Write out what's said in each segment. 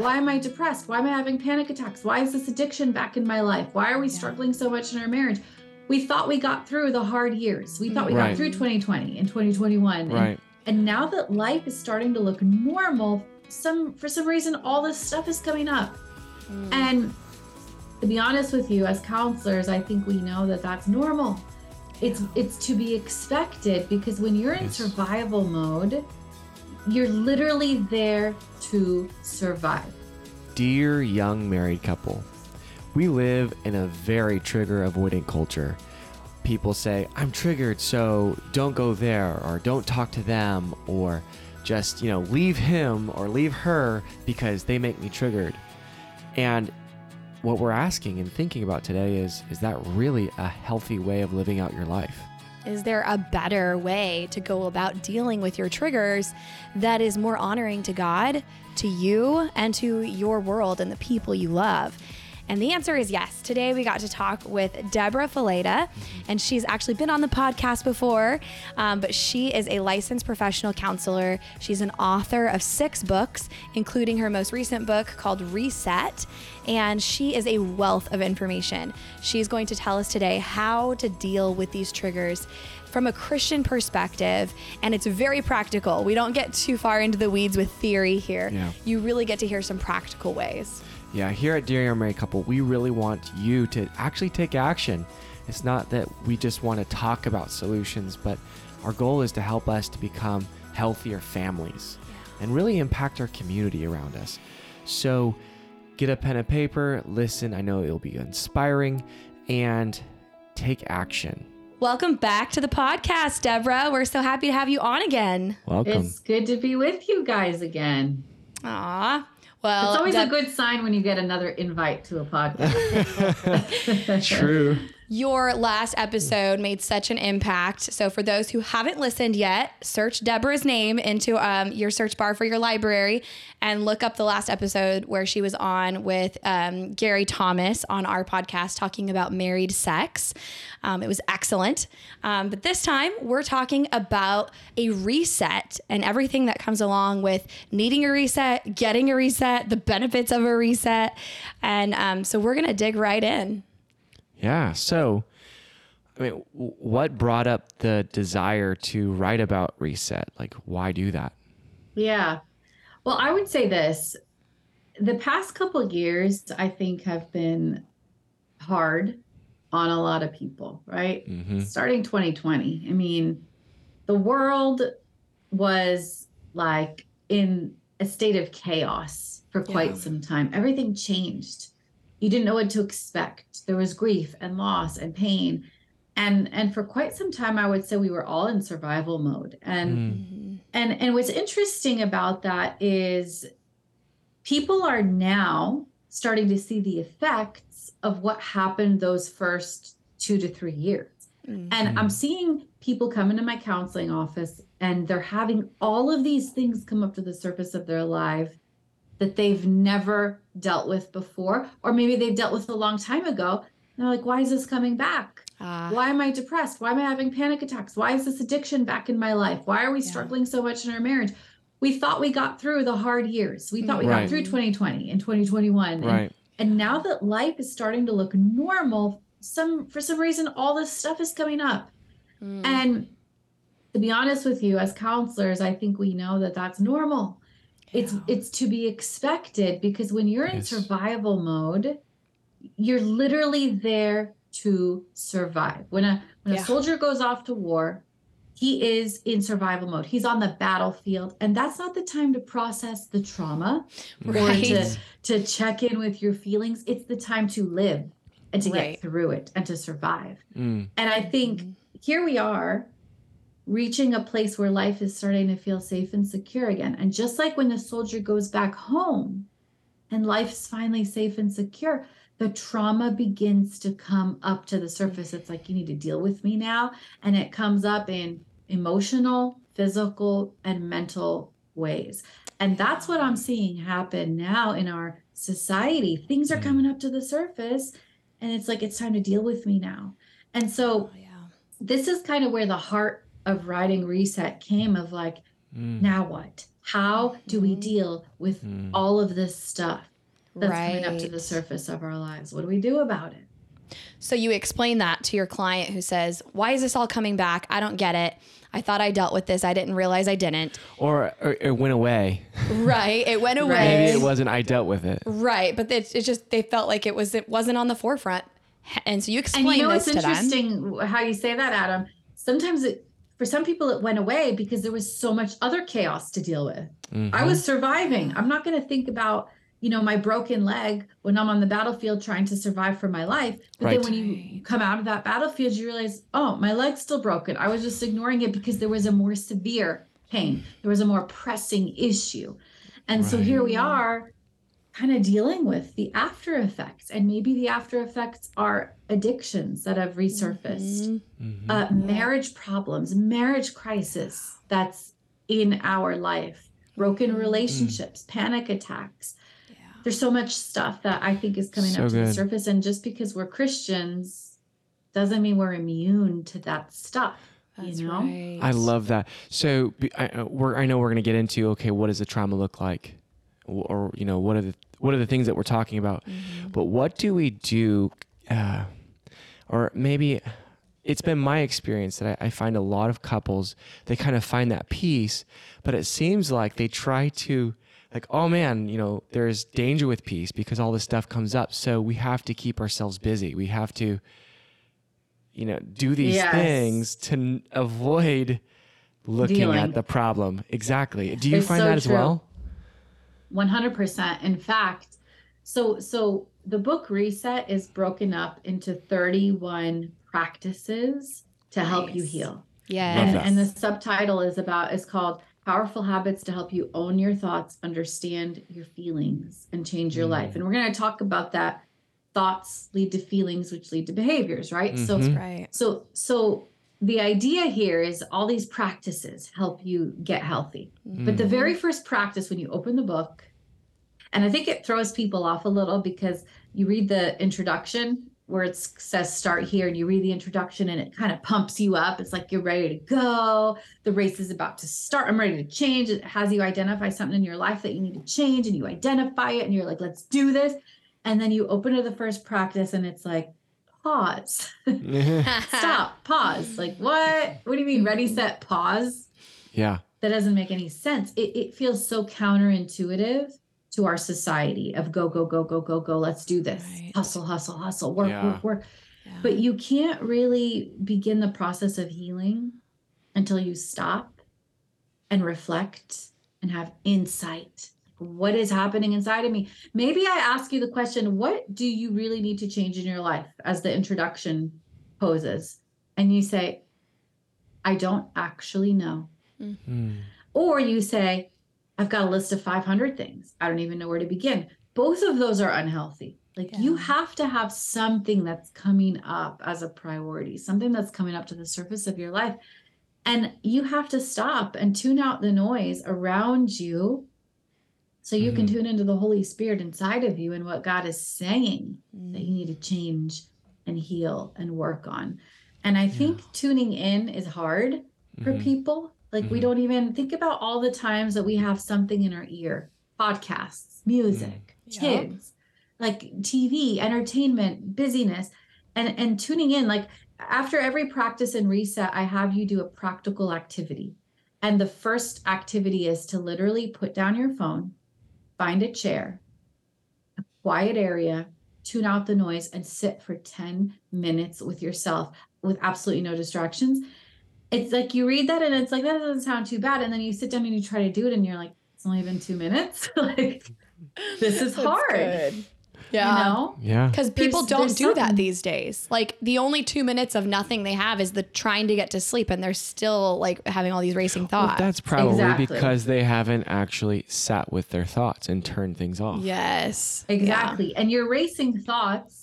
Why am I depressed? Why am I having panic attacks? Why is this addiction back in my life? Why are we struggling so much in our marriage? We thought we got through the hard years. We thought we Right. got through 2020 and 2021. and- Right. And now that life is starting to look normal, some for some reason all this stuff is coming up. Hmm. And to be honest with you, as counselors, I think we know that that's normal. It's it's to be expected because when you're in Yes. survival mode, you're literally there to survive. Dear young married couple, we live in a very trigger avoidant culture. People say, I'm triggered, so don't go there, or don't talk to them, or just, you know, leave him or leave her because they make me triggered. And what we're asking and thinking about today is is that really a healthy way of living out your life? Is there a better way to go about dealing with your triggers that is more honoring to God, to you, and to your world and the people you love? And the answer is yes. Today we got to talk with Debra Fileta, and she's actually been on the podcast before, um, but she is a licensed professional counselor. She's an author of six books, including her most recent book called Reset, and she is a wealth of information. She's going to tell us today how to deal with these triggers from a Christian perspective, and it's very practical. We don't get too far into the weeds with theory here. Yeah. You really get to hear some practical ways. Yeah, here at Dear Young Married Couple, we really want you to actually take action. It's not that we just want to talk about solutions, but our goal is to help us to become healthier families and really impact our community around us. So get a pen and paper, listen. I know it'll be inspiring, and take action. Welcome back to the podcast, Debra. We're so happy to have you on again. Welcome. It's good to be with you guys again. Aw. Well, It's always Deb- a good sign when you get another invite to a podcast. True. Your last episode made such an impact. So, for those who haven't listened yet, search Debra's name into um, your search bar for your library and look up the last episode where she was on with um, Gary Thomas on our podcast talking about married sex. Um, it was excellent. Um, but this time, we're talking about a reset and everything that comes along with needing a reset, getting a reset, the benefits of a reset. And um, so, we're going to dig right in. Yeah. So, I mean, what brought up the desire to write about reset? Like, why do that? Yeah. Well, I would say this. The past couple of years, I think, have been hard on a lot of people, right? Mm-hmm. Starting 2020. I mean, the world was like in a state of chaos for quite Yeah. some time. Everything changed. You didn't know what to expect. There was grief and loss and pain. And and for quite some time I would say we were all in survival mode. And Mm. and and what's interesting about that is people are now starting to see the effects of what happened those first 2 to 3 years. And Mm. I'm seeing people come into my counseling office and they're having all of these things come up to the surface of their life that they've never dealt with before or maybe they've dealt with a long time ago. And they're like, "Why is this coming back?" Ah. why am I depressed? Why am I having panic attacks? Why is this addiction back in my life? Why are we Yeah. struggling so much in our marriage? We thought we got through the hard years. We thought we Right. got through 2020 and 2021. And, Right. and now that life is starting to look normal, some for some reason all this stuff is coming up. Mm. And to be honest with you, as counselors, I think we know that that's normal. It's it's to be expected because when you're in Yes. survival mode, you're literally there to survive. When a when Yeah. a soldier goes off to war, he is in survival mode. He's on the battlefield, and that's not the time to process the trauma or Right. to to check in with your feelings. It's the time to live and to Right. get through it and to survive. Mm. And I think here we are reaching a place where life is starting to feel safe and secure again. And just like when the soldier goes back home and life's finally safe and secure, the trauma begins to come up to the surface. It's like, you need to deal with me now. And it comes up in emotional, physical, and mental ways. And that's what I'm seeing happen now in our society. Things are Mm. coming up to the surface, and it's like, it's time to deal with me now. And so Oh, yeah. this is kind of where the heart of writing reset came of like Mm. now what How do we Mhm. deal with Mm. all of this stuff that's coming up to the surface of our lives? What do we do about it? So you explain that to your client who says, "Why is this all coming back? I don't get it. I thought I dealt with this. I didn't realize I didn't." Or, or it went away. right. It went away. Maybe it wasn't. I dealt with it. Right, but it's, it's just they felt like it was it wasn't on the forefront, and so you explain. And you know, this it's to them. interesting how you say that, Adam. Sometimes it, for some people, it went away because there was so much other chaos to deal with. Mhm. I was surviving. I'm not going to think about, you know, my broken leg when I'm on the battlefield trying to survive for my life. But Right. then when you come out of that battlefield, you realize, oh, my leg's still broken. I was just ignoring it because there was a more severe pain. There was a more pressing issue. And so here we are kind of dealing with the after effects. And maybe the after effects are addictions that have resurfaced Mhm. Mhm. uh, marriage problems, marriage crisis that's in our life, broken Mhm. relationships, panic attacks. Yeah. There's so much stuff that I think is coming So up to the surface. And just because we're Christians doesn't mean we're immune to that stuff. That's you know? right. I love that. So I, uh, we're, I know we're going to get into okay, what does the trauma look like, or, or, you know, what are the what are the things that we're talking about? Mhm. But what do we do, uh, or maybe it's been my experience that I, I find a lot of couples they kind of find that peace, but it seems like they try to like, oh man, you know, there's danger with peace because all this stuff comes up. So we have to keep ourselves busy. We have to, you know, do these Yes. things to n- avoid looking Dealing. at the problem. Exactly. Do you It's find so that as true. well? 100%. In fact, so so the book Reset is broken up into 31 practices to help you heal. Yes. and, and the subtitle is about is called powerful habits to help you own your thoughts understand your feelings and change your life Mm. and we're going to talk about that thoughts lead to feelings which lead to behaviors right so Mhm. right. so so the idea here is all these practices help you get healthy but the Mm. very first practice when you open the book and i think it throws people off a little because you read the introduction where it says start here and you read the introduction and it kind of pumps you up. It's like you're ready to go. The race is about to start. I'm ready to change. It has you identify something in your life that you need to change and you identify it and you're like let's do this. And then you open to the first practice and it's like pause. Stop. Pause. Like what? What do you mean? Ready set pause? Yeah. that doesn't make any sense. It, it feels so counterintuitive to our society of go, go, go, go, go, go. Let's do this. Right. Hustle, hustle, hustle, work, Yeah. work, work. Yeah. But you can't really begin the process of healing until you stop and reflect and have insight. What is happening inside of me? Maybe I ask you the question, what do you really need to change in your life as the introduction poses? And you say, I don't actually know. Mm. Or you say, I've got a list of 500 things. I don't even know where to begin. Both of those are unhealthy. Like you have to have something that's coming up as a priority, something that's coming up to the surface of your life. And you have to stop and tune out the noise around you so you can Mhm. tune into the Holy Spirit inside of you and what God is saying that you need to change and heal and work on. And I think tuning in is hard for Mhm. people. Like we Mhm. don't even think about all the times that we have something in our ear podcasts, music, Yep. kids, like TV, entertainment, busyness, and, and tuning in. Like after every practice and reset, I have you do a practical activity. And the first activity is to literally put down your phone, find a chair, a quiet area, tune out the noise, and sit for 10 minutes with yourself with absolutely no distractions. It's like you read that and it's like, that doesn't sound too bad. And then you sit down and you try to do it and you're like, it's only been two minutes. like, this is hard. good. Yeah. You know? Yeah. Because people There's- don't there's do that these days. Like the only two minutes of nothing they have is the trying to get to sleep, and they're still like having all these racing Well, thoughts. that's probably Exactly. because they haven't actually sat with their thoughts and turned things off. yes, Exactly. And your racing thoughts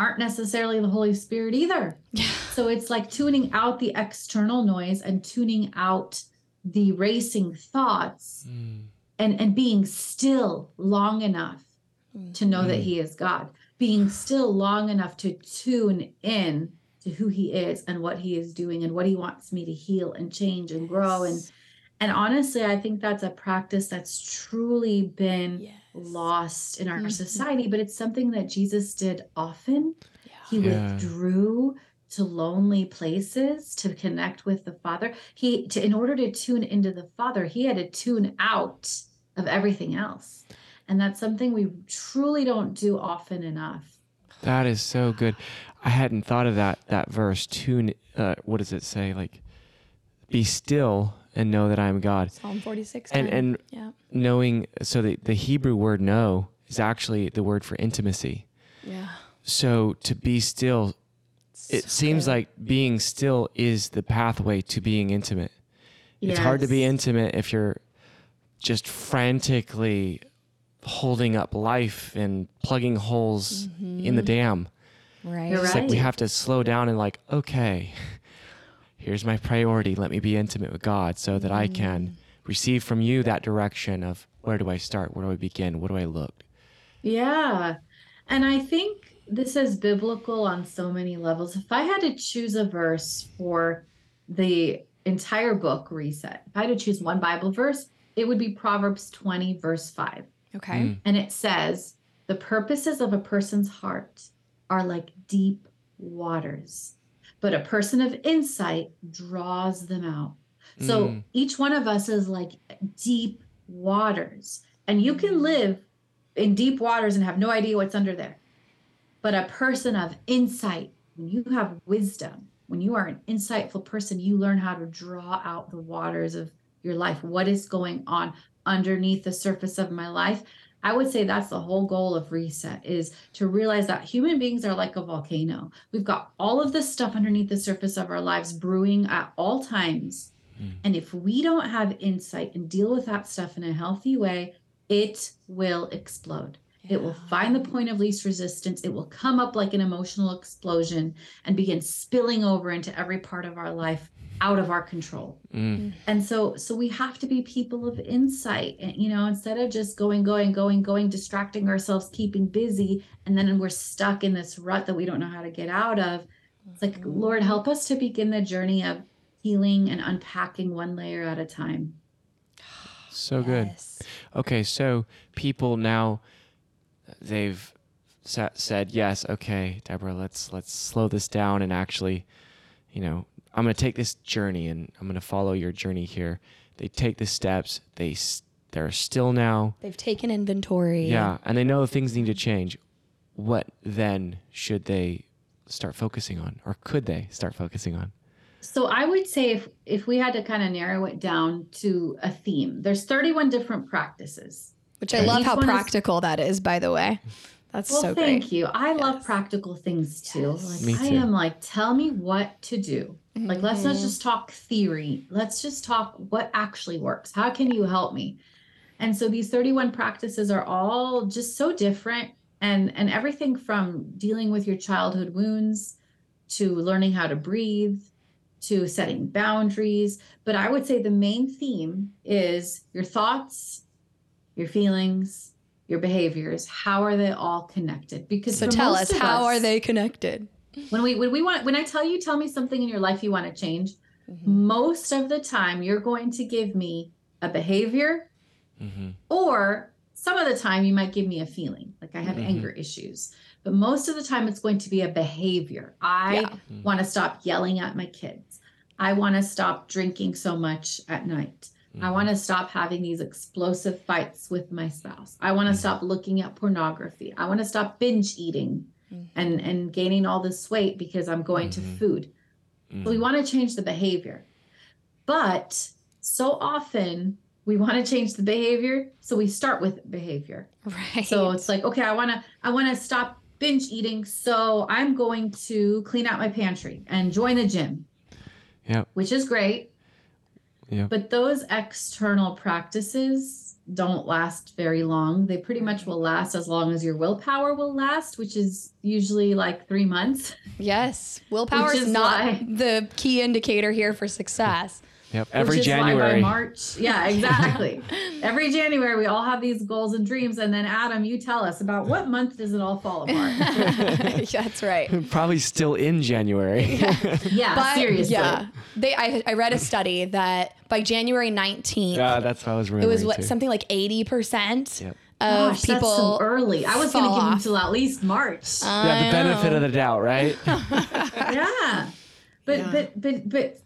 aren't necessarily the Holy Spirit either. Yeah. So it's like tuning out the external noise and tuning out the racing thoughts Mm. and, and being still long enough to know that Mm. He is God, being still long enough to tune in to who He is and what He is doing and what He wants me to heal and change and grow and And honestly, I think that's a practice that's truly been Yes. Lost in our Mhm. society, but it's something that Jesus did often. Yeah. He Yeah. withdrew to lonely places to connect with the Father. He to in order to tune into the Father, he had to tune out of everything else. And that's something we truly don't do often enough. That is so good. I hadn't thought of that that verse. Tune. Uh, what does it say? Like, be still and know that I am God. Psalm 46. And and yeah. knowing. So the the Hebrew word know is actually the word for intimacy. Yeah. So to be still, it seems good. like being still is the pathway to being intimate. It's hard to be intimate if you're just frantically holding up life and plugging holes in the mm-hmm. dam. Right. You're It's like we have to slow down and like, okay, here's my priority. Let me be intimate with God so that I can receive from you that direction of where do I start? Where do I begin? What do I look? Yeah. And I think this is biblical on so many levels. If I had to choose a verse for the entire book reset, if I had to choose one Bible verse, it would be Proverbs 20, verse 5. Okay. Mm. And it says, The purposes of a person's heart are like deep waters, but a person of insight draws them out. So Mm. each one of us is like deep waters, and you can live in deep waters and have no idea what's under there. But a person of insight, when you have wisdom, when you are an insightful person, you learn how to draw out the waters of your life. What is going on underneath the surface of my life? I would say that's the whole goal of reset is to realize that human beings are like a volcano. We've got all of this stuff underneath the surface of our lives brewing at all times. Mm. And if we don't have insight and deal with that stuff in a healthy way, it will explode. It will find the point of least resistance. It will come up like an emotional explosion and begin spilling over into every part of our life out of our control. Mm. And so so we have to be people of insight and you know instead of just going going going going distracting ourselves keeping busy and then we're stuck in this rut that we don't know how to get out of. It's like Lord help us to begin the journey of healing and unpacking one layer at a time. So good. Okay, so people now they've sa- said yes. Okay, Debra, let's let's slow this down and actually, you know, I'm going to take this journey and I'm going to follow your journey here. They take the steps. They they're still now. They've taken inventory. Yeah, and they know things need to change. What then should they start focusing on, or could they start focusing on? So I would say if if we had to kind of narrow it down to a theme, there's 31 different practices. Which I love how one is- practical that is, by the way. That's Well, so thank great. you. I love practical things too. Yes. Like Me I am like, tell me what to do. Like let's not Mhm. just talk theory. Let's just talk what actually works. How can you help me? And so these 31 practices are all just so different and and everything from dealing with your childhood wounds to learning how to breathe to setting boundaries, but I would say the main theme is your thoughts, your feelings, your behaviors. How are they all connected? Because So tell us, of how are they connected? when we when we want when I tell you tell me something in your life you want to change, Mm-hmm. most of the time you're going to give me a behavior Mm-hmm. or some of the time you might give me a feeling like I have Mhm. anger issues. But most of the time it's going to be a behavior. I Yeah. Mm. want to stop yelling at my kids. I want to stop drinking so much at night. Mm-hmm. I want to stop having these explosive fights with my spouse. I want to Mhm. stop looking at pornography. I want to stop binge eating and and gaining all this weight because I'm going to food. Mm. So we want to change the behavior. But so often we want to change the behavior, so we start with behavior. Right. So it's like, okay, I want to I want to stop binge eating, so I'm going to clean out my pantry and join the gym. Yep. Which is great. Yep. But those external practices don't last very long. They pretty much will last as long as your willpower will last, which is usually like 3 months. yes, willpower is is not why- the key indicator here for success. Yep. Every which is why January. March, yeah, exactly. Every January, we all have these goals and dreams, and then Adam, you tell us about what month does it all fall apart? That's right. Probably still in January. yeah, But seriously. yeah, they I, I read a study that by January 19th, yeah, that's what I was it was what too. something like 80% Yep. of Gosh, people that's so early. I was going to fall give them off. till at least March. yeah, the I benefit of the doubt, right? yeah, but Yeah. but but but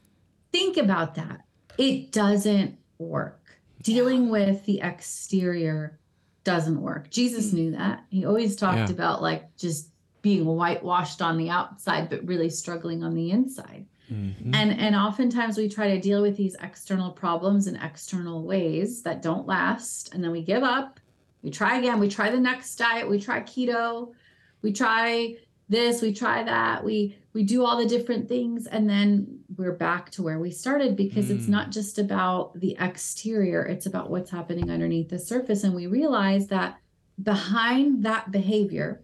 think about that. It doesn't work. Dealing with the exterior doesn't work. Jesus knew that. He always talked Yeah. about like just being whitewashed on the outside, but really struggling on the inside. Mhm. and and oftentimes we try to deal with these external problems in external ways that don't last and then we give up we try again we try the next diet we try keto we try this we try that we we do all the different things and then we're back to where we started because it's Mm. not just about the exterior it's about what's happening underneath the surface and we realize that behind that behavior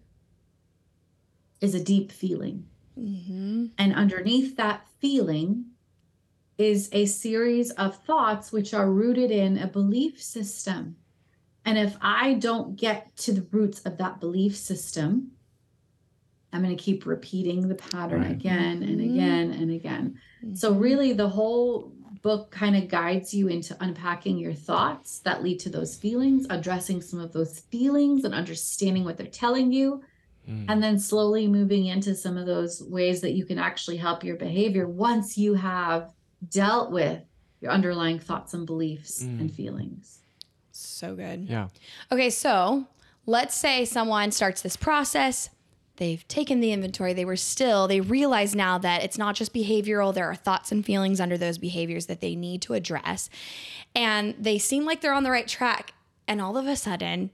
is a deep feeling Mhm. and underneath that feeling is a series of thoughts which are rooted in a belief system. And if I don't get to the roots of that belief system, I'm going to keep repeating the pattern Right. again and Mhm. again and again. So, Mhm. really, the whole book kind of guides you into unpacking your thoughts that lead to those feelings, addressing some of those feelings and understanding what they're telling you, Mm. and then slowly moving into some of those ways that you can actually help your behavior once you have dealt with your underlying thoughts and beliefs Mm. and feelings. so good. yeah. Okay, so let's say someone starts this process. They've taken the inventory. They were still, they realize now that it's not just behavioral. There are thoughts and feelings under those behaviors that they need to address. And they seem like they're on the right track. And all of a sudden,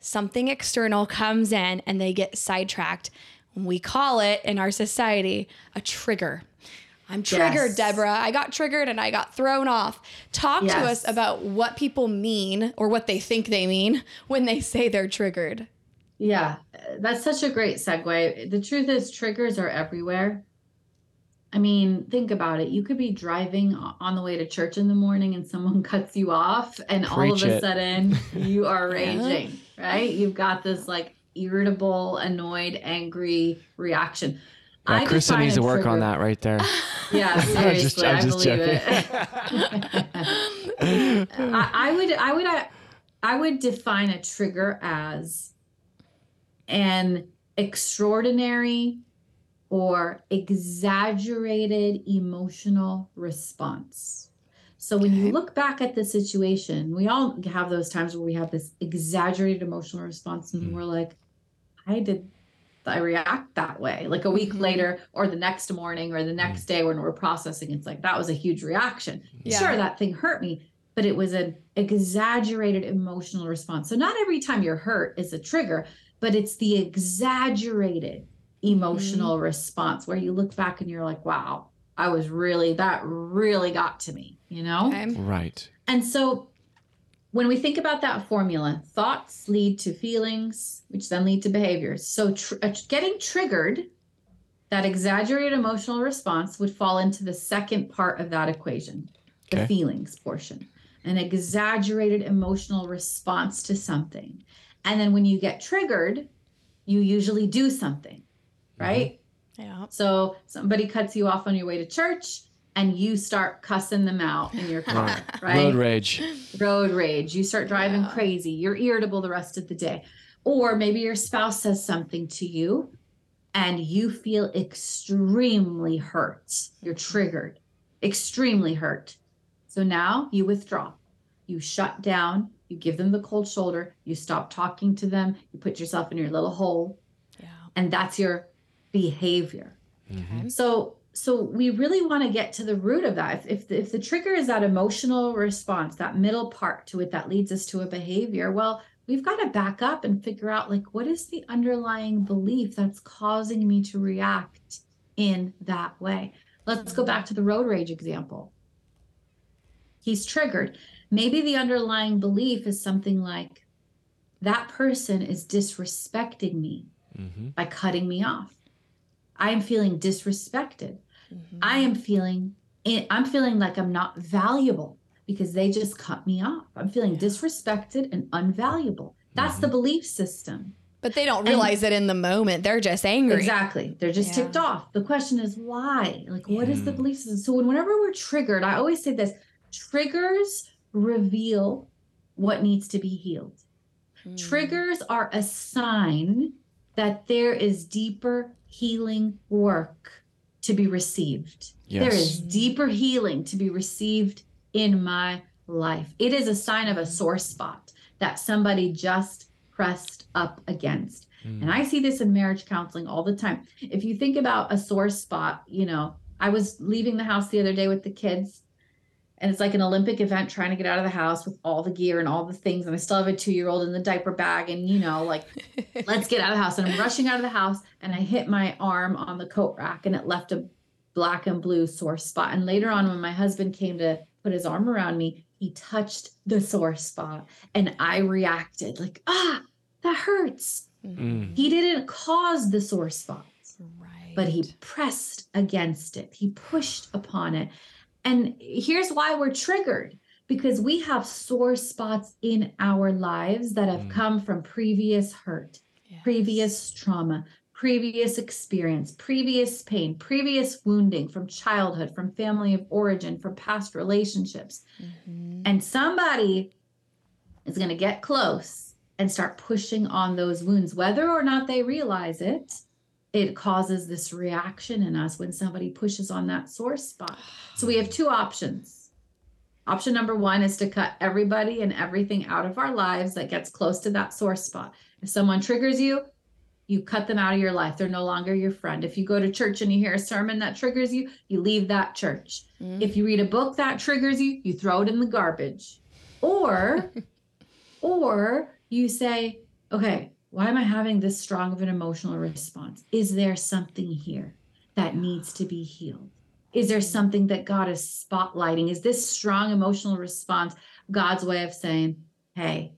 something external comes in and they get sidetracked. We call it in our society a trigger. I'm triggered, Yes. Debra. I got triggered and I got thrown off. Talk to us about what people mean or what they think they mean when they say they're triggered. Yeah, uh, that's such a great segue. The truth is, triggers are everywhere. I mean, think about it. You could be driving on the way to church in the morning and someone cuts you off, and all of a it. sudden you are Yeah. raging, right? You've got this like irritable, annoyed, angry reaction. Yeah, define needs to work on that right there. Yeah, I'm seriously, just- I'm I believe it. I, I would, I would, I, I would define a trigger as an extraordinary or exaggerated emotional response. So when Okay. you look back at the situation, we all have those times where we have this exaggerated emotional response and Mm. we're like, I did I react that way. Like a week Mhm. later or the next morning or the next day when we're processing, it's like that was a huge reaction. Yeah. Sure, that thing hurt me, but it was an exaggerated emotional response. So not every time you're hurt is a trigger, but it's the exaggerated emotional response where you look back and you're like, wow, I was really, that really got to me, you know? Okay. right. And so when we think about that formula, thoughts lead to feelings, which then lead to behaviors. So tr- uh, getting triggered, that exaggerated emotional response would fall into the second part of that equation, the feelings portion, an exaggerated emotional response to something. And then when you get triggered, you usually do something, mm-hmm. right? Yeah. So somebody cuts you off on your way to church and you start cussing them out in your car, Right. right? Road rage. road rage. You start driving Yeah. crazy. You're irritable the rest of the day. Or maybe your spouse says something to you and you feel extremely hurt. You're triggered, extremely hurt. So now you withdraw. You shut down. You give them the cold shoulder. You stop talking to them. You put yourself in your little hole. Yeah. And that's your behavior. Mhm. So so we really want to get to the root of that. If if the, if the trigger is that emotional response, that middle part to it that leads us to a behavior, well, we've got to back up and figure out like what is the underlying belief that's causing me to react in that way. Let's go back to the road rage example. He's triggered. Maybe the underlying belief is something like that person is disrespecting me Mhm. by cutting me off. I am feeling disrespected. Mhm. I am feeling I'm feeling like I'm not valuable because they just cut me off. I'm feeling Yeah. disrespected and unvaluable. That's the belief system. But they don't realize it in the moment. They're just angry. Exactly. They're just Yeah. ticked off. The question is why? Like, what is the belief system? So, whenever we're triggered, I always say this triggers reveal what needs to be healed. Hmm. Triggers are a sign that there is deeper healing work to be received. There Yes. is deeper healing to be received in my life. It is a sign of a sore spot that somebody just pressed up against. Mm. And I see this in marriage counseling all the time. If you think about a sore spot, you know, I was leaving the house the other day with the kids, and it's like an Olympic event trying to get out of the house with all the gear and all the things. And I still have a two year old in the diaper bag, and you know, like, let's get out of the house. And I'm rushing out of the house, and I hit my arm on the coat rack, and it left a black and blue sore spot. And later on, when my husband came to put his arm around me, he touched the sore spot, and I reacted like, ah, that hurts. Mm. He didn't cause the sore spot, Right. but he pressed against it. He pushed upon it. And here's why we're triggered because we have sore spots in our lives that have Mm. come from previous hurt, Yes. previous trauma, previous experience, previous pain, previous wounding from childhood, from family of origin, from past relationships. Mhm. And somebody is going to get close and start pushing on those wounds, whether or not they realize it. It causes this reaction in us when somebody pushes on that sore spot. So we have two options. Option number one is to cut everybody and everything out of our lives that gets close to that sore spot. If someone triggers you, you cut them out of your life. They're no longer your friend. If you go to church and you hear a sermon that triggers you, you leave that church. Mhm. If you read a book that triggers you, you throw it in the garbage. Or or you say, "Okay, why am I having this strong of an emotional response? Is there something here that needs to be healed? Is there something that God is spotlighting? Is this strong emotional response God's way of saying, "Hey,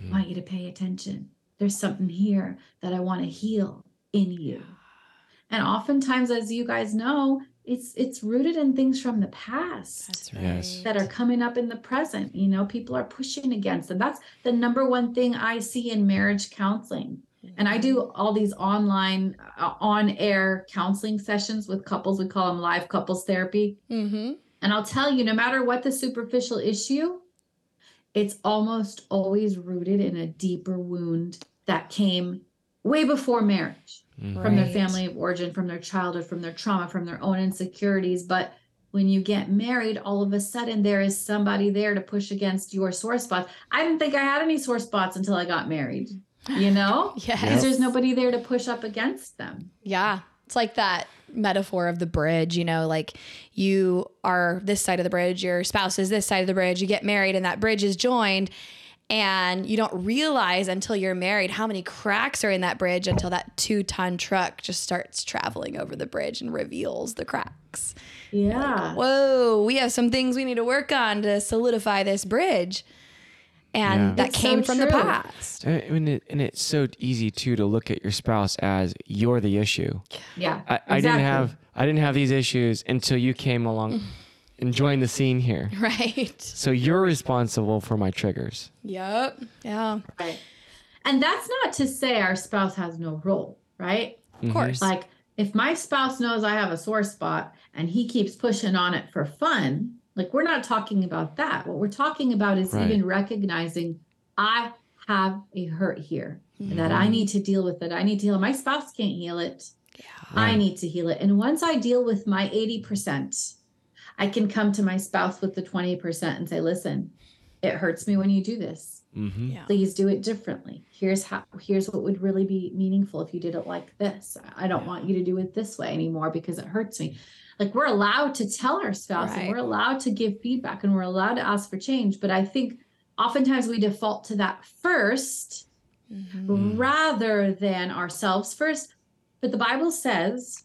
I want you to pay attention. There's something here that I want to heal in you." And oftentimes as you guys know, it's it's rooted in things from the past That's right. Yes. that are coming up in the present. You know, people are pushing against them. That's the number one thing I see in marriage counseling. And I do all these online, uh, on air counseling sessions with couples. We call them live couples therapy. Mm-hmm. And I'll tell you, no matter what the superficial issue, it's almost always rooted in a deeper wound that came way before marriage Mm. from their family of origin, from their childhood, from their trauma, from their own insecurities. But when you get married, all of a sudden there is somebody there to push against your sore spots. I didn't think I had any sore spots until I got married, you know? Yes. Because there's nobody there to push up against them. Yeah. It's like that metaphor of the bridge, you know, like you are this side of the bridge, your spouse is this side of the bridge, you get married, and that bridge is joined. And you don't realize until you're married how many cracks are in that bridge until that two ton truck just starts traveling over the bridge and reveals the cracks. Yeah. Whoa, we have some things we need to work on to solidify this bridge. And Yeah. that It's came so from the past. And, and it, and it's so easy too to look at your spouse as you're the issue. Yeah. I, I didn't have I didn't have these issues until you came along and joined the scene here. Right. So you're responsible for my triggers. Yep. Yeah. Right. And that's not to say our spouse has no role, right? Of mm-hmm. course. Like if my spouse knows I have a sore spot and he keeps pushing on it for fun, like we're not talking about that. What we're talking about is Right. even recognizing I have a hurt here and that I need to deal with it. I need to heal. My spouse can't heal it. Yeah. I need to heal it. And once I deal with my 80%, I can come to my spouse with the 20% and say, listen, it hurts me when you do this Mm-hmm. Yeah. please do it differently here's how here's what would really be meaningful if you did it like this i don't want you to do it this way anymore because it hurts me like we're allowed to tell our spouse Right. and we're allowed to give feedback and we're allowed to ask for change but i think oftentimes we default to that 1st Mhm. Mm. rather than ourselves first but the bible says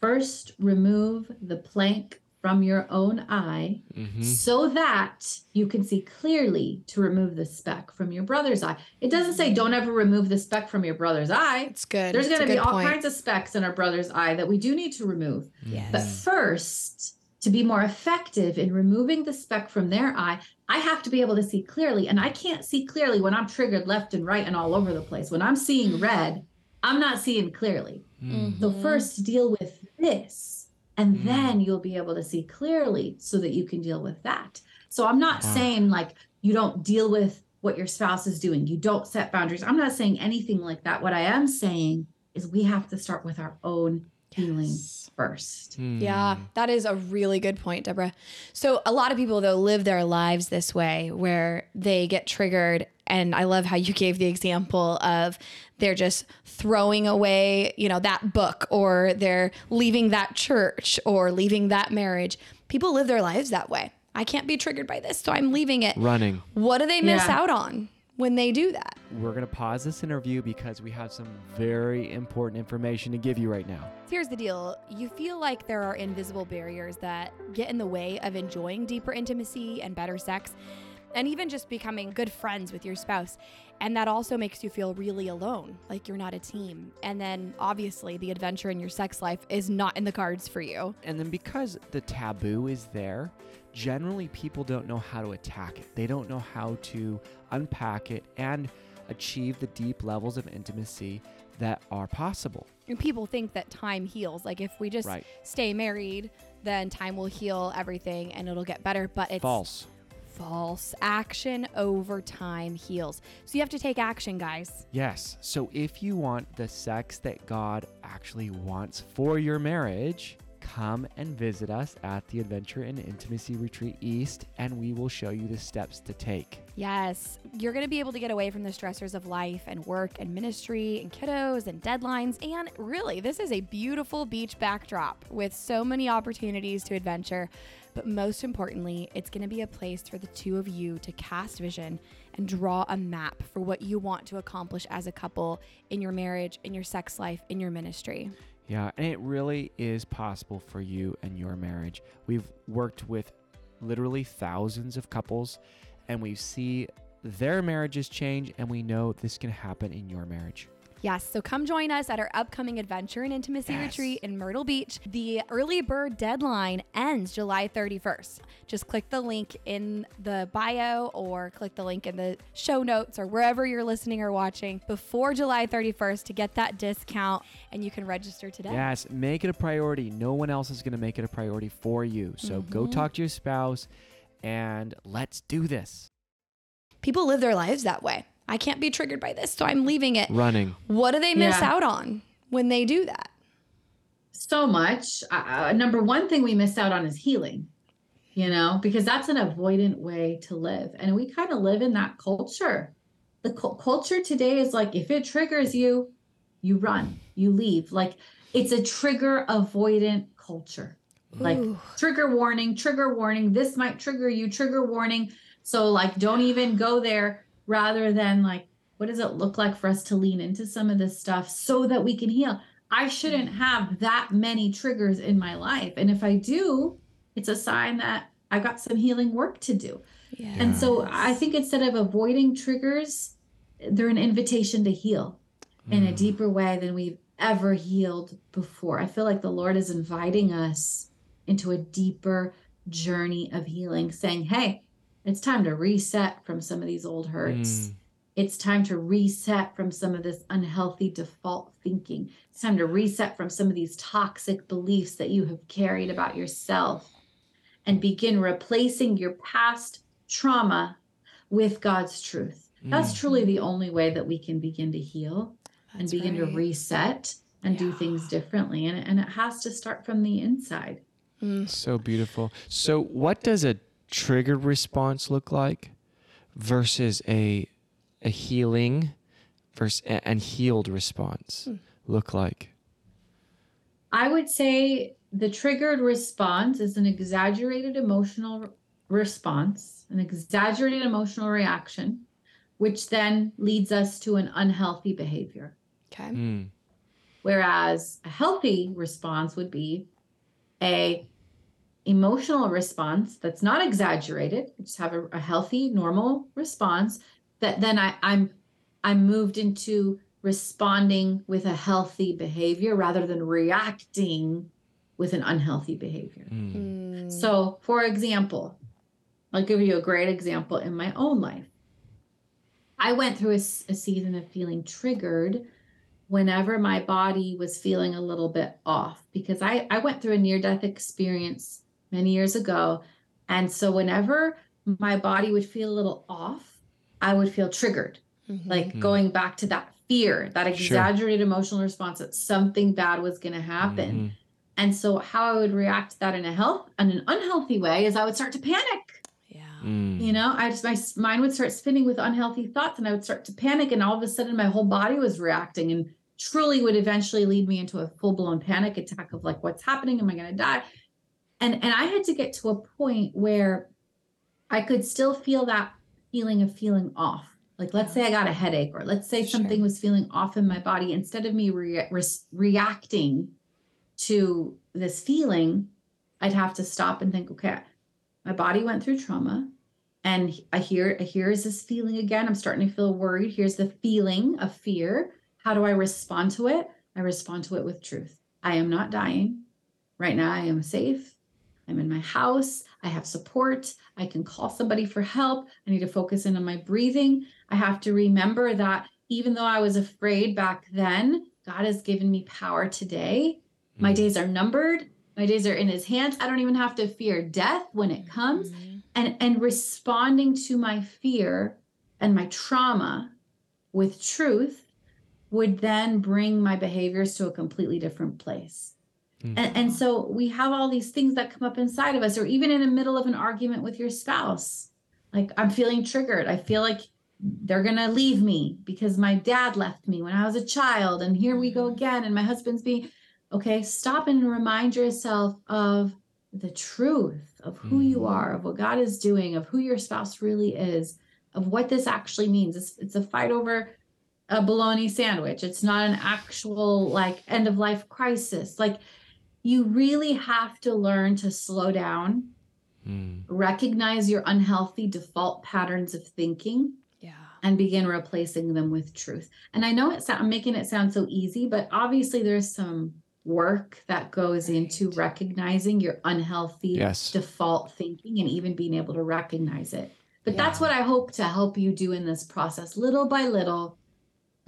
first remove the plank from your own eye Mm-hmm. so that you can see clearly to remove the speck from your brother's eye. It doesn't say don't ever remove the speck from your brother's eye. It's good. There's going to be all point. kinds of specks in our brother's eye that we do need to remove. Yes. But first, to be more effective in removing the speck from their eye, I have to be able to see clearly. And I can't see clearly when I'm triggered left and right and all over the place. When I'm seeing red, I'm not seeing clearly. Mm. So, first deal with this, and Mm. then you'll be able to see clearly so that you can deal with that. So, I'm not Wow. saying like you don't deal with what your spouse is doing, you don't set boundaries. I'm not saying anything like that. What I am saying is we have to start with our own healing Yes. first. Yeah, Mm. that is a really good point, Debra. So, a lot of people, though, live their lives this way where they get triggered. And I love how you gave the example of they're just throwing away, you know, that book or they're leaving that church or leaving that marriage. People live their lives that way. I can't be triggered by this, so I'm leaving it. Running. What do they miss Yeah. out on when they do that? We're going to pause this interview because we have some very important information to give you right now. Here's the deal you feel like there are invisible barriers that get in the way of enjoying deeper intimacy and better sex, and even just becoming good friends with your spouse. And that also makes you feel really alone, like you're not a team. And then obviously, the adventure in your sex life is not in the cards for you. And then because the taboo is there, generally people don't know how to attack it. They don't know how to unpack it and achieve the deep levels of intimacy that are possible. And people think that time heals. Like if we just Right. stay married, then time will heal everything and it'll get better. But it's False. False. Action over time heals. So you have to take action, guys. Yes. So if you want the sex that God actually wants for your marriage, come and visit us at the Adventure and Intimacy Retreat East, and we will show you the steps to take. Yes, you're going to be able to get away from the stressors of life and work and ministry and kiddos and deadlines. And really, this is a beautiful beach backdrop with so many opportunities to adventure. But most importantly, it's going to be a place for the two of you to cast vision and draw a map for what you want to accomplish as a couple in your marriage, in your sex life, in your ministry. Yeah, and it really is possible for you and your marriage. We've worked with literally thousands of couples, and we see their marriages change, and we know this can happen in your marriage. Yes, so come join us at our upcoming Adventure and Intimacy Yes. Retreat in Myrtle Beach. The early bird deadline ends July 31st. Just click the link in the bio or click the link in the show notes or wherever you're listening or watching before July 31st to get that discount and you can register today. Yes, make it a priority. No one else is going to make it a priority for you. So go Mhm. talk to your spouse, and let's do this. People live their lives that way. I can't be triggered by this, so I'm leaving it. Running. What do they miss Yeah. out on when they do that? So much. Uh, number one thing we miss out on is healing, you know, because that's an avoidant way to live. And we kind of live in that culture. The cu- culture today is like if it triggers you, you run, you leave. Like it's a trigger avoidant culture. Like Ooh. trigger warning, trigger warning. This might trigger you, trigger warning. So, like, don't even go there rather than like, what does it look like for us to lean into some of this stuff so that we can heal? I shouldn't have that many triggers in my life. And if I do, it's a sign that I've got some healing work to do. Yeah. And so I think instead of avoiding triggers, they're an invitation to heal in a Mm. deeper way than we've ever healed before. I feel like the Lord is inviting us into a deeper journey of healing, saying, Hey, it's time to reset from some of these old hurts. Mm. It's time to reset from some of this unhealthy default thinking. It's time to reset from some of these toxic beliefs that you have carried about yourself and begin replacing your past trauma with God's truth. That's Mm. truly the only way that we can begin to heal and That's begin to reset and do things differently. And, and it has to start from the inside. Mm. So beautiful. So, what does a triggered response look like versus a a healing versus and healed response Hmm. look like? I would say the triggered response is an exaggerated emotional r- response, an exaggerated emotional reaction, which then leads us to an unhealthy behavior. Okay. Mm. Whereas a healthy response would be a emotional response that's not exaggerated. I just have a, a healthy, normal response that then I, I'm I'm moved into responding with a healthy behavior rather than reacting with an unhealthy behavior. Mm. So, for example, I'll give you a great example in my own life. I went through a season of feeling triggered whenever my body was feeling a little bit off because I, I went through a near death experience many years ago. And so, whenever my body would feel a little off, I would feel triggered, Mhm. like Mhm. going back to that fear, that Sure. exaggerated emotional response that something bad was going to happen. Mhm. And so, how I would react to that in a health in an unhealthy way is I would start to panic. yeah. Mm. You know, I just my mind would start spinning with unhealthy thoughts, and I would start to panic, and all of a sudden, my whole body was reacting, and truly would eventually lead me into a full blown panic attack of like, what's happening? Am I going to die? And and I had to get to a point where I could still feel that feeling of feeling off. Like, let's say I got a headache, or let's say Sure. something was feeling off in my body. Instead of me rea- res- reacting to this feeling, I'd have to stop and think, okay, my body went through trauma and I hear here's this feeling again. I'm starting to feel worried. Here's the feeling of fear. How do I respond to it? I respond to it with truth. I am not dying. Right now I am safe. I'm in my house. I have support. I can call somebody for help. I need to focus in on my breathing. I have to remember that even though I was afraid back then, God has given me power today. My Mm. days are numbered. My days are in his hands. I don't even have to fear death when it comes. Mhm. And and responding to my fear and my trauma with truth would then bring my behaviors to a completely different place. Mm. And, and so we have all these things that come up inside of us, or even in the middle of an argument with your spouse. Like, I'm feeling triggered. I feel like they're going to leave me because my dad left me when I was a child. And here we go Mhm. again. And my husband's being, okay, stop and remind yourself of the truth of who you Mhm. are, of what God is doing, of who your spouse really is, of what this actually means. It's, it's a fight over a bologna sandwich. It's not an actual like end of life crisis. Like you really have to learn to slow down, Mm. recognize your unhealthy default patterns of thinking, Yeah. and begin replacing them with truth. And I know it's I'm making it sound so easy, but obviously there's some work that goes into recognizing your unhealthy Yes. default thinking and even being able to recognize it. But that's what I hope to help you do in this process, little by little.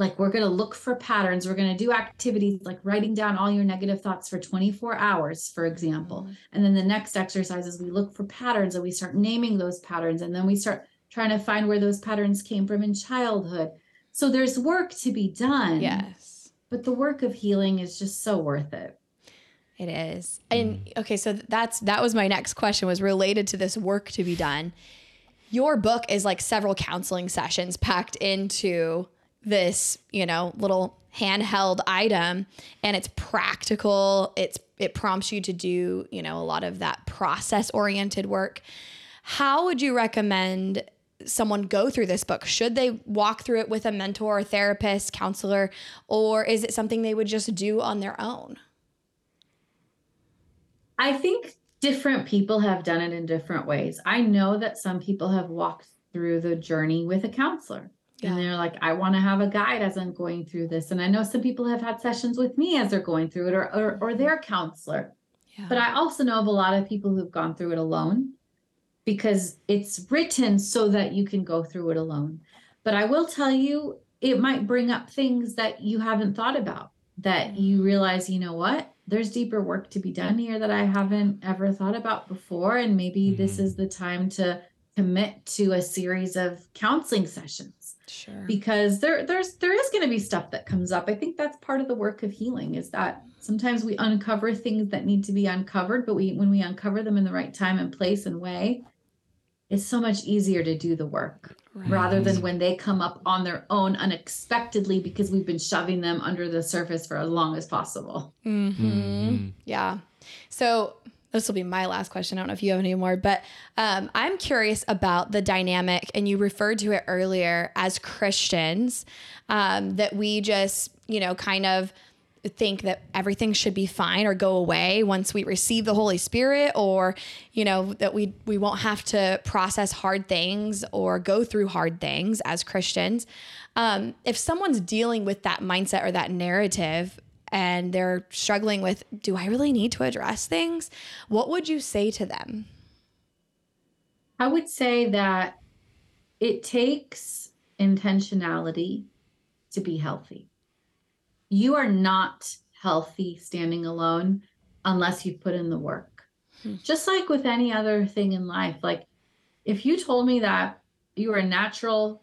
Like, we're going to look for patterns. We're going to do activities like writing down all your negative thoughts for 24 hours, for example. Mhm. And then the next exercise is we look for patterns and we start naming those patterns. And then we start trying to find where those patterns came from in childhood. So there's work to be done. Yes. But the work of healing is just so worth it. It is. And okay, so that's that was my next question was related to this work to be done. Your book is like several counseling sessions packed into this, you know, little handheld item and it's practical. It's it prompts you to do, you know, a lot of that process oriented work. How would you recommend someone go through this book? Should they walk through it with a mentor, therapist, counselor, or is it something they would just do on their own? I think different people have done it in different ways. I know that some people have walked through the journey with a counselor. Yeah. And they're like, I want to have a guide as I'm going through this. And I know some people have had sessions with me as they're going through it or, or, or their counselor. Yeah. But I also know of a lot of people who've gone through it alone because it's written so that you can go through it alone. But I will tell you, it might bring up things that you haven't thought about that you realize, you know what? There's deeper work to be done here that I haven't ever thought about before. And maybe this Mhm. is the time to commit to a series of counseling sessions Sure. because there there's there is going to be stuff that comes up i think that's part of the work of healing is that sometimes we uncover things that need to be uncovered but we when we uncover them in the right time and place and way it's so much easier to do the work rather than when they come up on their own unexpectedly because we've been shoving them under the surface for as long as possible hmm Mhm. Yeah. So this will be my last question. I don't know if you have any more, but um, I'm curious about the dynamic, and you referred to it earlier as Christians, um, that we just, you know, kind of think that everything should be fine or go away once we receive the Holy Spirit, or you know that we we won't have to process hard things or go through hard things as Christians. Um, if someone's dealing with that mindset or that narrative, and they're struggling with do I really need to address things? What would you say to them? I would say that it takes intentionality to be healthy. You are not healthy standing alone unless you put in the work. Hmm. Just like with any other thing in life, like if you told me that you were a natural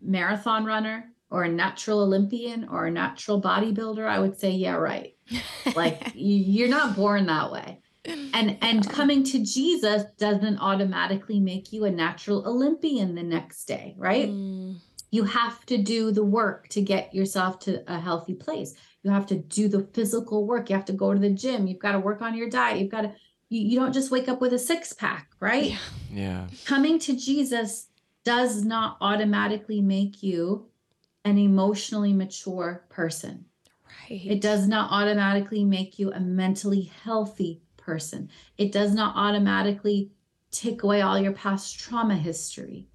marathon runner or a natural Olympian or a natural bodybuilder, I would say, yeah, right. Like you're not born that way. And and coming to Jesus doesn't automatically make you a natural Olympian the next day, right? Mm, You have to do the work to get yourself to a healthy place. You have to do the physical work. You have to go to the gym. You've got to work on your diet. You've got to you, you don't just wake up with a six pack, right? Yeah. Yeah. coming to Jesus does not automatically make you an emotionally mature person. right. It does not automatically make you a mentally healthy person. It does not automatically take away all your past trauma history.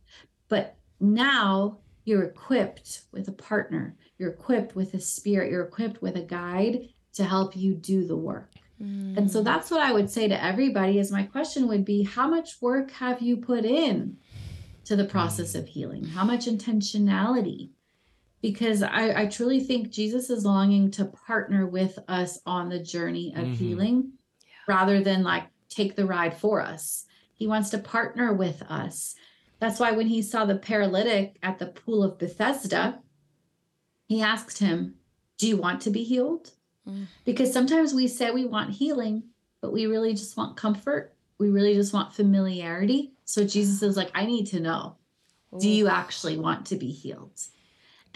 But now you're equipped with a partner, you're equipped with a spirit, you're equipped with a guide to help you do the work. And so Mm. that's what I would say to everybody is my question would be how much work have you put in to the process of healing? How much intentionality? Because I, I truly think Jesus is longing to partner with us on the journey of Mhm. healing rather than like take the ride for us. He wants to partner with us. That's why when he saw the paralytic at the pool of Bethesda, he asked him, Do you want to be healed? Mm. Because sometimes we say we want healing, but we really just want comfort. We really just want familiarity. So Jesus is like, I need to know do you actually want to be healed?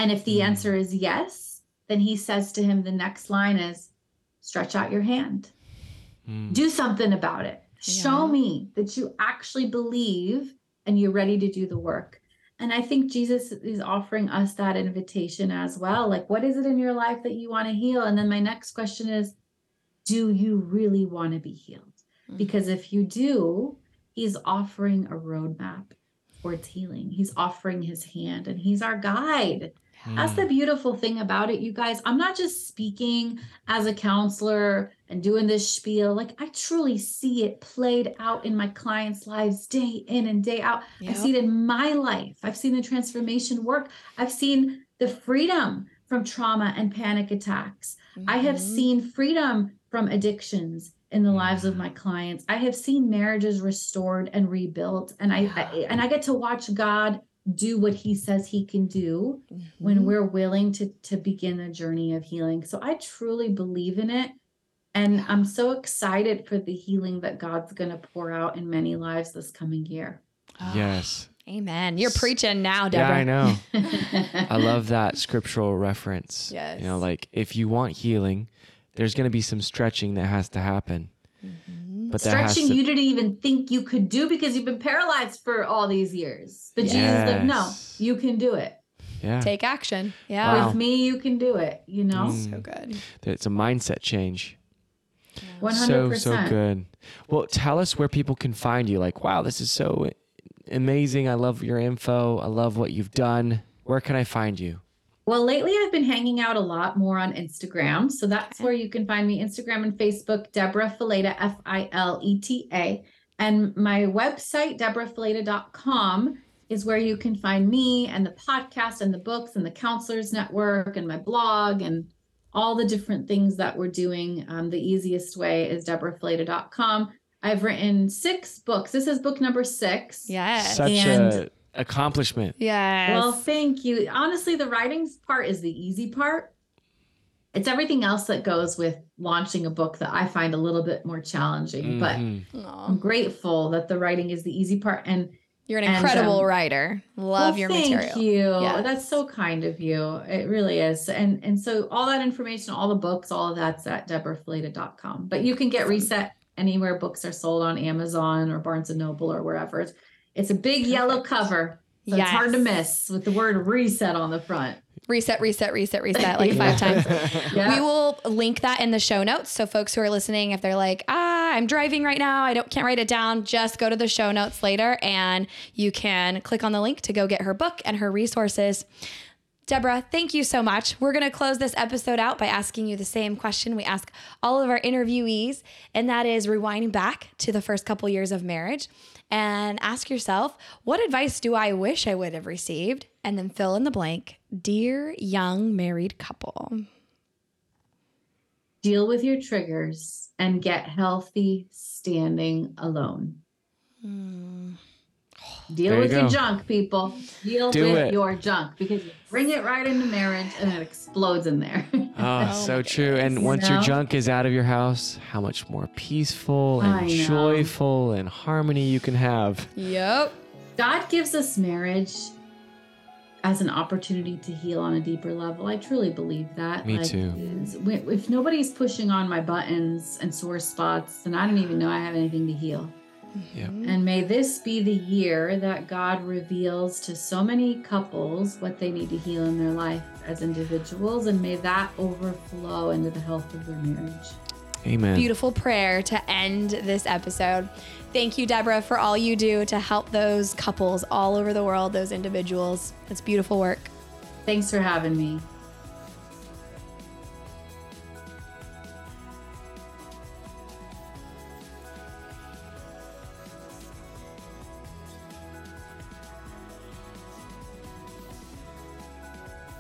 And if the Mm. answer is yes, then he says to him, the next line is, stretch out your hand, Mm. do something about it. Show me that you actually believe and you're ready to do the work. And I think Jesus is offering us that invitation as well. Like, what is it in your life that you want to heal? And then my next question is, do you really want to be healed? Mhm. Because if you do, he's offering a roadmap towards healing. He's offering his hand and he's our guide. That's Mm. the beautiful thing about it, you guys. I'm not just speaking as a counselor and doing this spiel. Like, I truly see it played out in my clients' lives day in and day out. I Yep. see it in my life. I've seen the transformation work. I've seen the freedom from trauma and panic attacks. I have Mhm. seen freedom from addictions in the lives of my clients. I have seen marriages restored and rebuilt and I, I and I get to watch God do what he says he can do when Mhm. we're willing to to begin the journey of healing. So I truly believe in it and I'm so excited for the healing that God's going to pour out in many lives this coming year. Ah, Yes. Amen. You're preaching now, Debra. Yeah, I know. I love that scriptural reference. yes You know, like if you want healing, there's going to be some stretching that has to happen. Mhm. But Stretching to, you didn't even think you could do because you've been paralyzed for all these years. But Jesus like, no, you can do it. yeah, Take action. Yeah. Wow. With me, you can do it, you know? Mm. So good. it's a mindset change. 100%. So so good. Well, tell us where people can find you. Like, wow, this is so amazing. I love your info. I love what you've done. Where can I find you? Well, lately I've been hanging out a lot more on Instagram. So that's where you can find me Instagram and Facebook, Debra Fileta, F I L E T A. And my website, debrafileta.com, is where you can find me and the podcast and the books and the counselors network and my blog and all the different things that we're doing. Um, the easiest way is debrafileta.com. I've written six books. This is book number six. Yes. Such And- a accomplishment. yes. Well, thank you. Honestly, the writing part is the easy part. It's everything else that goes with launching a book that I find a little bit more challenging. But Mhm. Aw. I'm grateful that the writing is the easy part. And You're an and, incredible um, writer. Love well, your thank material. Thank you. Yes. That's so kind of you. It really is. And and so all that information, all the books, all of that's at debrafileta.com. But you can get reset anywhere books are sold on Amazon or Barnes and Noble or wherever. It's, it's a big yellow cover. So it's hard to miss with the word reset on the front. Reset, reset, reset, reset like five times. Yeah. We will link that in the show notes. So folks who are listening, if they're like, ah, I'm driving right now, I don't can't write it down, just go to the show notes later and you can click on the link to go get her book and her resources. Debra, thank you so much. We're going to close this episode out by asking you the same question we ask all of our interviewees, and that is rewinding back to the first couple years of marriage and ask yourself, what advice do I wish I would have received? And then fill in the blank, dear young married couple. Deal with your triggers and get healthy standing alone. Hmm. Deal There you with your junk, people. Deal Do with it. your junk because you bring it right into marriage and it explodes in there. Ah, oh, so true. And once your know? junk is out of your house, how much more peaceful and joyful and harmony you can have. Yep. God gives us marriage as an opportunity to heal on a deeper level. I truly believe that. Me too. If nobody's pushing on my buttons and sore spots, then I don't even know I have anything to heal. Yep. And may this be the year that God reveals to so many couples what they need to heal in their life as individuals, and may that overflow into the health of their marriage. Amen. Beautiful prayer to end this episode. Thank you, Debra, for all you do to help those couples all over the world, those individuals. It's beautiful work. Thanks for having me.